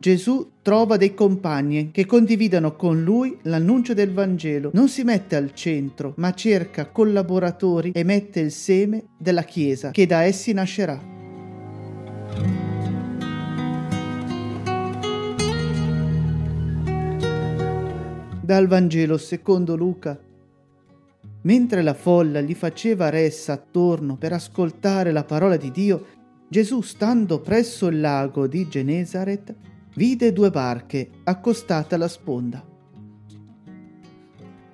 Gesù trova dei compagni che condividano con lui l'annuncio del Vangelo. Non si mette al centro, ma cerca collaboratori e mette il seme della Chiesa che da essi nascerà. Dal Vangelo secondo Luca. Mentre la folla gli faceva ressa attorno per ascoltare la parola di Dio, Gesù, stando presso il lago di Genesaret, vide due barche accostate alla sponda.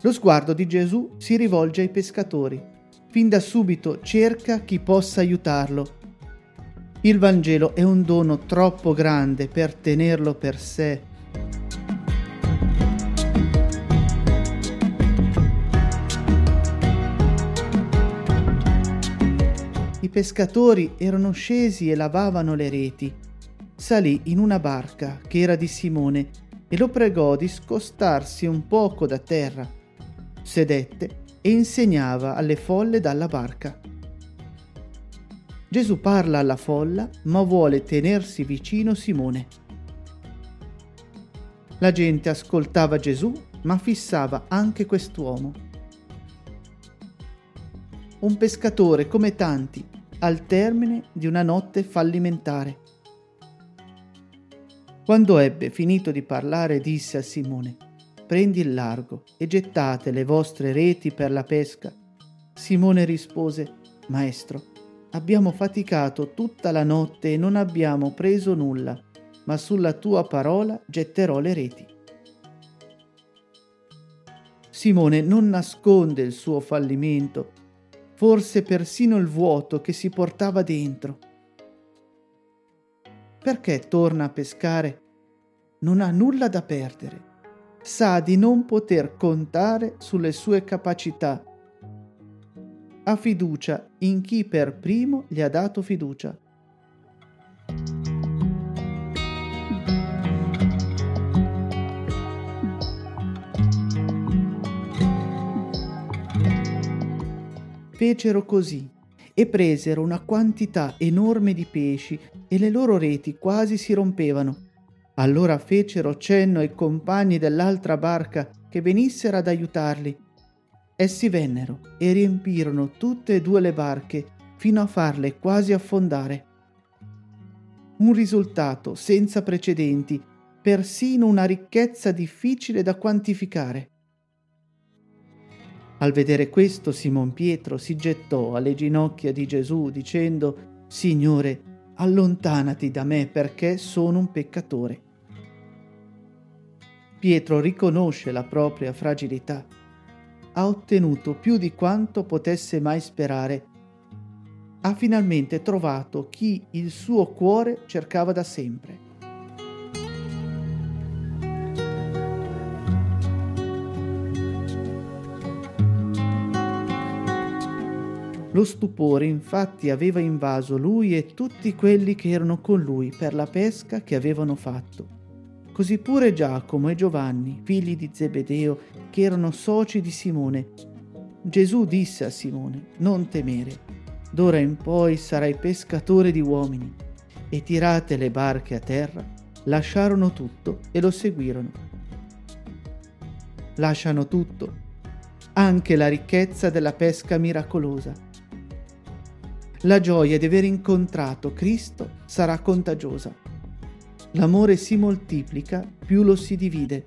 Lo sguardo di Gesù si rivolge ai pescatori. Fin da subito cerca chi possa aiutarlo. Il Vangelo è un dono troppo grande per tenerlo per sé. I pescatori erano scesi e lavavano le reti salì in una barca che era di Simone e lo pregò di scostarsi un poco da terra. Sedette e insegnava alle folle dalla barca. Gesù parla alla folla, ma vuole tenersi vicino Simone. La gente ascoltava Gesù, ma fissava anche quest'uomo. Un pescatore come tanti, al termine di una notte fallimentare. Quando ebbe finito di parlare disse a Simone, prendi il largo e gettate le vostre reti per la pesca. Simone rispose, Maestro, abbiamo faticato tutta la notte e non abbiamo preso nulla, ma sulla tua parola getterò le reti. Simone non nasconde il suo fallimento, forse persino il vuoto che si portava dentro perché torna a pescare? Non ha nulla da perdere. Sa di non poter contare sulle sue capacità. Ha fiducia in chi per primo gli ha dato fiducia. Fecero così e presero una quantità enorme di pesci e le loro reti quasi si rompevano. Allora fecero cenno ai compagni dell'altra barca che venissero ad aiutarli. Essi vennero e riempirono tutte e due le barche fino a farle quasi affondare. Un risultato senza precedenti, persino una ricchezza difficile da quantificare. Al vedere questo Simon Pietro si gettò alle ginocchia di Gesù dicendo, Signore, allontanati da me perché sono un peccatore. Pietro riconosce la propria fragilità. Ha ottenuto più di quanto potesse mai sperare. Ha finalmente trovato chi il suo cuore cercava da sempre. Lo stupore infatti aveva invaso lui e tutti quelli che erano con lui per la pesca che avevano fatto. Così pure Giacomo e Giovanni, figli di Zebedeo, che erano soci di Simone. Gesù disse a Simone, non temere, d'ora in poi sarai pescatore di uomini. E tirate le barche a terra, lasciarono tutto e lo seguirono. Lasciano tutto, anche la ricchezza della pesca miracolosa. La gioia di aver incontrato Cristo sarà contagiosa L'amore si moltiplica più lo si divide.